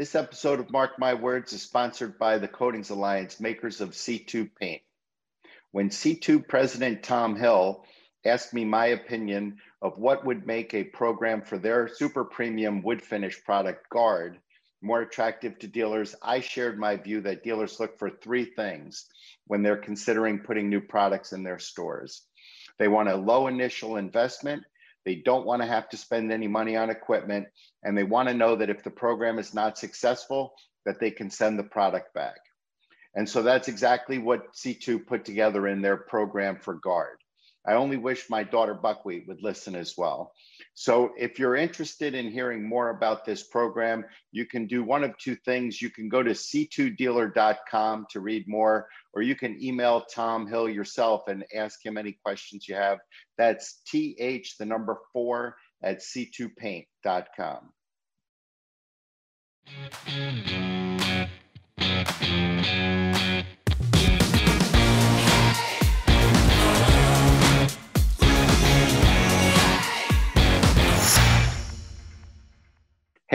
This episode of Mark My Words is sponsored by the Coatings Alliance, makers of C2 paint. When C2 President Tom Hill asked me my opinion of what would make a program for their super premium wood finish product, Guard, more attractive to dealers, I shared my view that dealers look for three things when they're considering putting new products in their stores. They want a low initial investment, they don't want to have to spend any money on equipment, and they want to know that if the program is not successful, that they can send the product back. And so that's exactly what C2 put together in their program for Guard. I only wish my daughter Buckwheat would listen as well. So if you're interested in hearing more about this program, you can do one of two things. You can go to c2dealer.com to read more, or you can email Tom Hill yourself and ask him any questions you have. That's th, the number four, at c2paint.com. Hey, mm-hmm.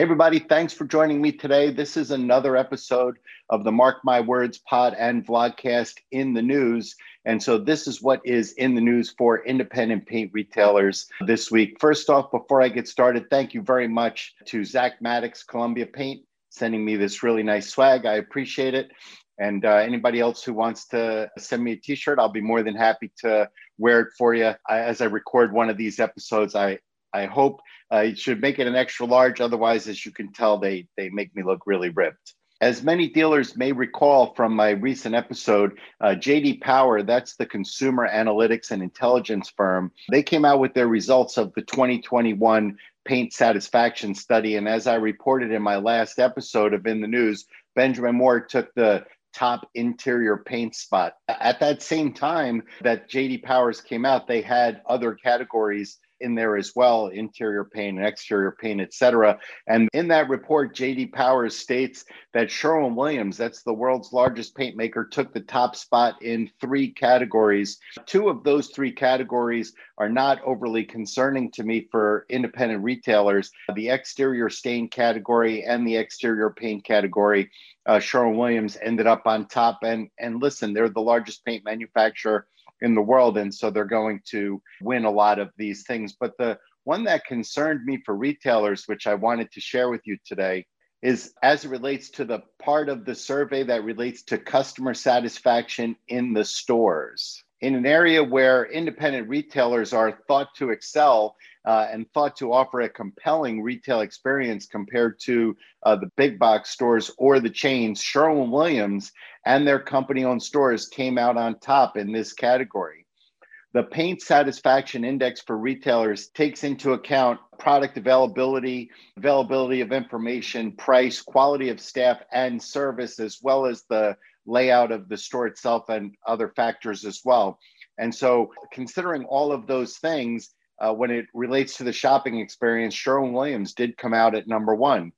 Everybody, thanks for joining me today. This is another episode of the Mark My Words pod and vlogcast in the news. And so, this is what is in the news for independent paint retailers this week. First off, before I get started, thank you very much to Zach Maddox, Columbia Paint, sending me this really nice swag. I appreciate it. And uh, anybody else who wants to send me a t shirt, I'll be more than happy to wear it for you. I, as I record one of these episodes, I, I hope uh, you should make it an extra large. Otherwise, as you can tell, they, they make me look really ripped. As many dealers may recall from my recent episode, uh, JD Power, that's the consumer analytics and intelligence firm, they came out with their results of the 2021 paint satisfaction study. And as I reported in my last episode of In the News, Benjamin Moore took the top interior paint spot. At that same time that JD Powers came out, they had other categories in there as well interior paint and exterior paint etc and in that report jd powers states that sherwin williams that's the world's largest paint maker took the top spot in three categories. Two of those three categories are not overly concerning to me for independent retailers. The exterior stain category and the exterior paint category uh, sherwin williams ended up on top. And and listen they're the largest paint manufacturer in the world. And so they're going to win a lot of these things. But the one that concerned me for retailers, which I wanted to share with you today, is as it relates to the part of the survey that relates to customer satisfaction in the stores. In an area where independent retailers are thought to excel uh, and thought to offer a compelling retail experience compared to uh, the big box stores or the chains, Sherwin Williams and their company owned stores came out on top in this category. The paint satisfaction index for retailers takes into account product availability, availability of information, price, quality of staff, and service, as well as the layout of the store itself and other factors as well. And so, considering all of those things, uh, when it relates to the shopping experience, Sherwin Williams did come out at number one.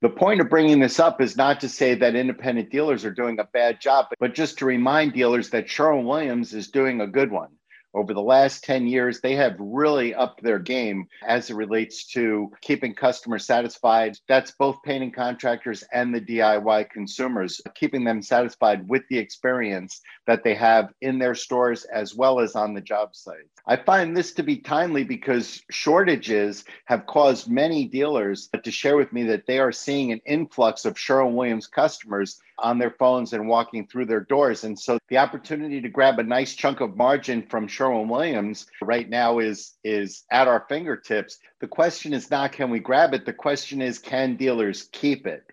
The point of bringing this up is not to say that independent dealers are doing a bad job, but just to remind dealers that Sherwin Williams is doing a good one over the last 10 years, they have really upped their game as it relates to keeping customers satisfied. That's both painting contractors and the DIY consumers, keeping them satisfied with the experience that they have in their stores as well as on the job site. I find this to be timely because shortages have caused many dealers to share with me that they are seeing an influx of Sherwin Williams customers on their phones and walking through their doors. And so the opportunity to grab a nice chunk of margin from Sherwin Williams right now is is at our fingertips. The question is not can we grab it? The question is can dealers keep it?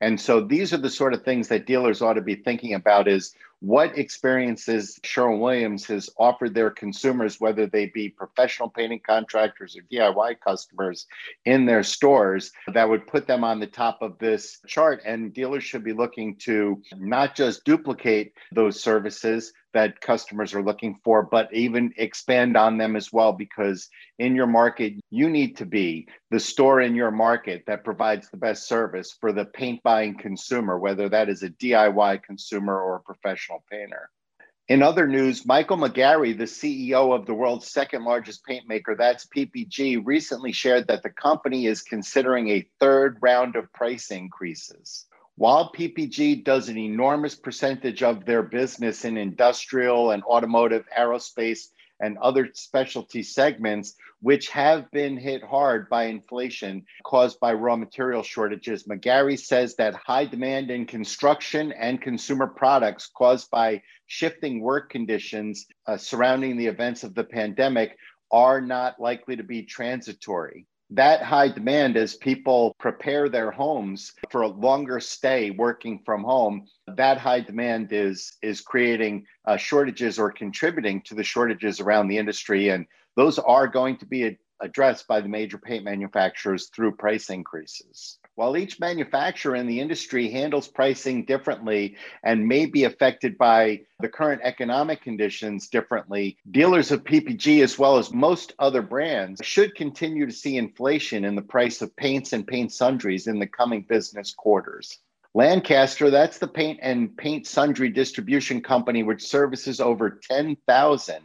And so these are the sort of things that dealers ought to be thinking about is what experiences Sherwin Williams has offered their consumers, whether they be professional painting contractors or DIY customers in their stores, that would put them on the top of this chart. And dealers should be looking to not just duplicate those services, that customers are looking for, but even expand on them as well. Because in your market, you need to be the store in your market that provides the best service for the paint buying consumer, whether that is a DIY consumer or a professional painter. In other news, Michael McGarry, the CEO of the world's second largest paint maker, that's PPG, recently shared that the company is considering a third round of price increases. While PPG does an enormous percentage of their business in industrial and automotive, aerospace, and other specialty segments, which have been hit hard by inflation caused by raw material shortages. McGarry says that high demand in construction and consumer products caused by shifting work conditions uh, surrounding the events of the pandemic are not likely to be transitory that high demand as people prepare their homes for a longer stay working from home that high demand is is creating uh, shortages or contributing to the shortages around the industry. And those are going to be addressed by the major paint manufacturers through price increases while each manufacturer in the industry handles pricing differently and may be affected by the current economic conditions differently, dealers of PPG, as well as most other brands, should continue to see inflation in the price of paints and paint sundries in the coming business quarters. Lancaster, that's the paint and paint sundry distribution company, which services over 10,000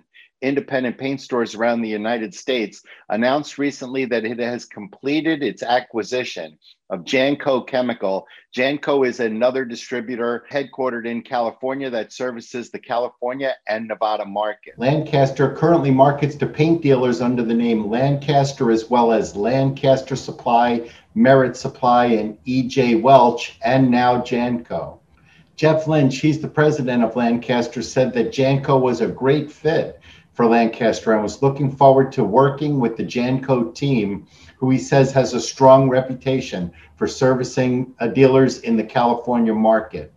independent paint stores around the United States, announced recently that it has completed its acquisition of Janco Chemical. Janco is another distributor headquartered in California that services the California and Nevada market. Lancaster currently markets to paint dealers under the name Lancaster as well as Lancaster Supply, Merit Supply, and EJ Welch, and now Janco. Jeff Lynch, he's the president of Lancaster, said that Janco was a great fit for Lancaster and was looking forward to working with the Janco team, who he says has a strong reputation for servicing uh, dealers in the California market.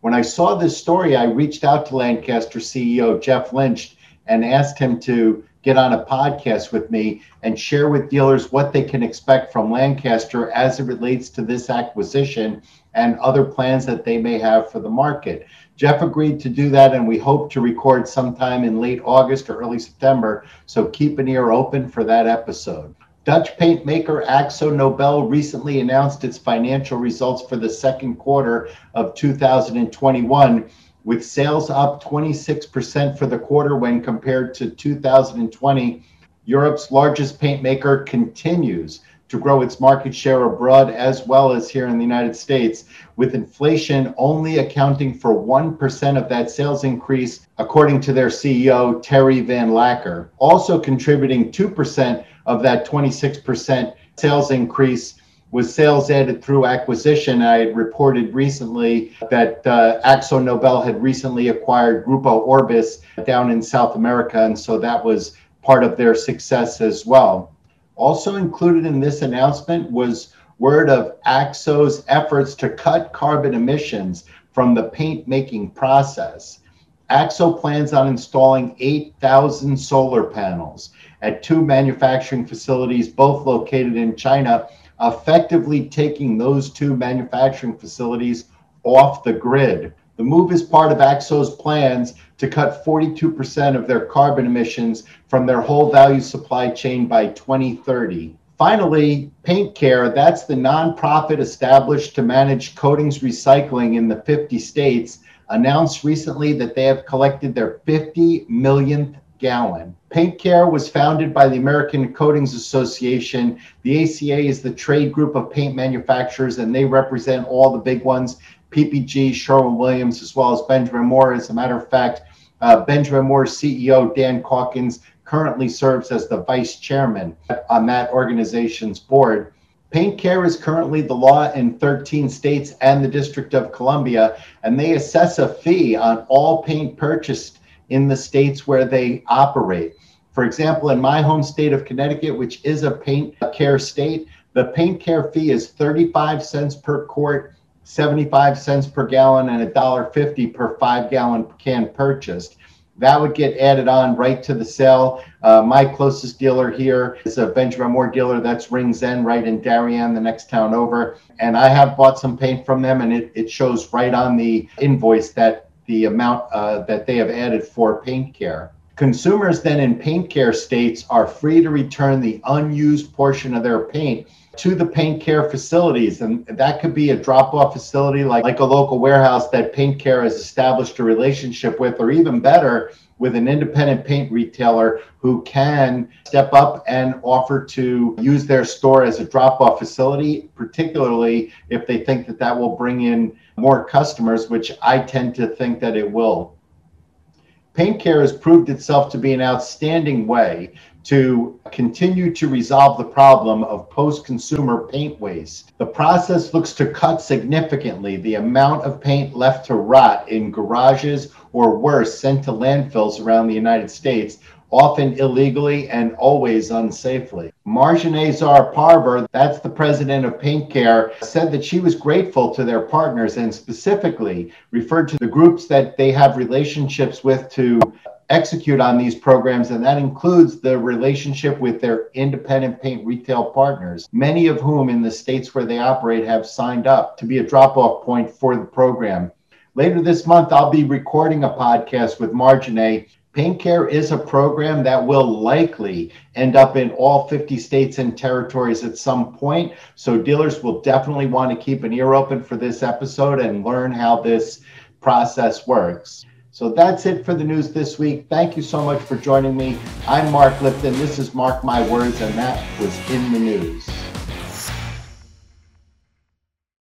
When I saw this story, I reached out to Lancaster CEO Jeff Lynch and asked him to get on a podcast with me and share with dealers what they can expect from Lancaster as it relates to this acquisition and other plans that they may have for the market. Jeff agreed to do that, and we hope to record sometime in late August or early September. So keep an ear open for that episode. Dutch paint maker Akzo Nobel recently announced its financial results for the second quarter of 2021, with sales up 26% for the quarter when compared to 2020. Europe's largest paint maker continues to grow its market share abroad as well as here in the United States, with inflation only accounting for 1% of that sales increase, according to their CEO, Terry Vanlancker. Also contributing 2% of that 26% sales increase was sales added through acquisition. I had reported recently that uh, Akzo Nobel had recently acquired Grupo Orbis down in South America, and so that was part of their success as well. Also included in this announcement was word of Akzo's efforts to cut carbon emissions from the paint making process. AXO plans on installing 8,000 solar panels at two manufacturing facilities, both located in China, effectively taking those two manufacturing facilities off the grid. The move is part of Akzo's plans to cut 42% of their carbon emissions from their whole value supply chain by 2030. Finally, Paint Care, that's the nonprofit established to manage coatings recycling in the 50 states, announced recently that they have collected their 50 millionth gallon. Paint Care was founded by the American Coatings Association. The ACA is the trade group of paint manufacturers, and they represent all the big ones PPG, Sherwin Williams, as well as Benjamin Moore. As a matter of fact, uh, Benjamin Moore's CEO, Dan Calkins, currently serves as the vice chairman on that organization's board. Paint Care is currently the law in 13 states and the District of Columbia, and they assess a fee on all paint purchased in the states where they operate. For example, in my home state of Connecticut, which is a paint care state, the paint care fee is 35 cents per quart 75 cents per gallon and $1.50 per five gallon can purchased. That would get added on right to the sale. Uh, my closest dealer here is a Benjamin Moore dealer. That's Rings End right in Darien, the next town over. And I have bought some paint from them, and it, it shows right on the invoice that the amount uh, that they have added for paint care. Consumers then in paint care states are free to return the unused portion of their paint to the paint care facilities. And that could be a drop off facility like, like a local warehouse that paint care has established a relationship with, or even better, with an independent paint retailer who can step up and offer to use their store as a drop off facility, particularly if they think that that will bring in more customers, which I tend to think that it will. Paint Care has proved itself to be an outstanding way to continue to resolve the problem of post consumer paint waste. The process looks to cut significantly the amount of paint left to rot in garages or worse, sent to landfills around the United States, often illegally and always unsafely. Marjaneh Zarrehparvar, that's the president of Paint Care, said that she was grateful to their partners and specifically referred to the groups that they have relationships with to execute on these programs, and that includes the relationship with their independent paint retail partners, many of whom in the states where they operate have signed up to be a drop off point for the program. Later this month, I'll be recording a podcast with Marjaneh. Paint Care is a program that will likely end up in all 50 states and territories at some point. So, dealers will definitely want to keep an ear open for this episode and learn how this process works. So, that's it for the news this week. Thank you so much for joining me. I'm Mark Lipton. This is Mark My Words, and that was in the news.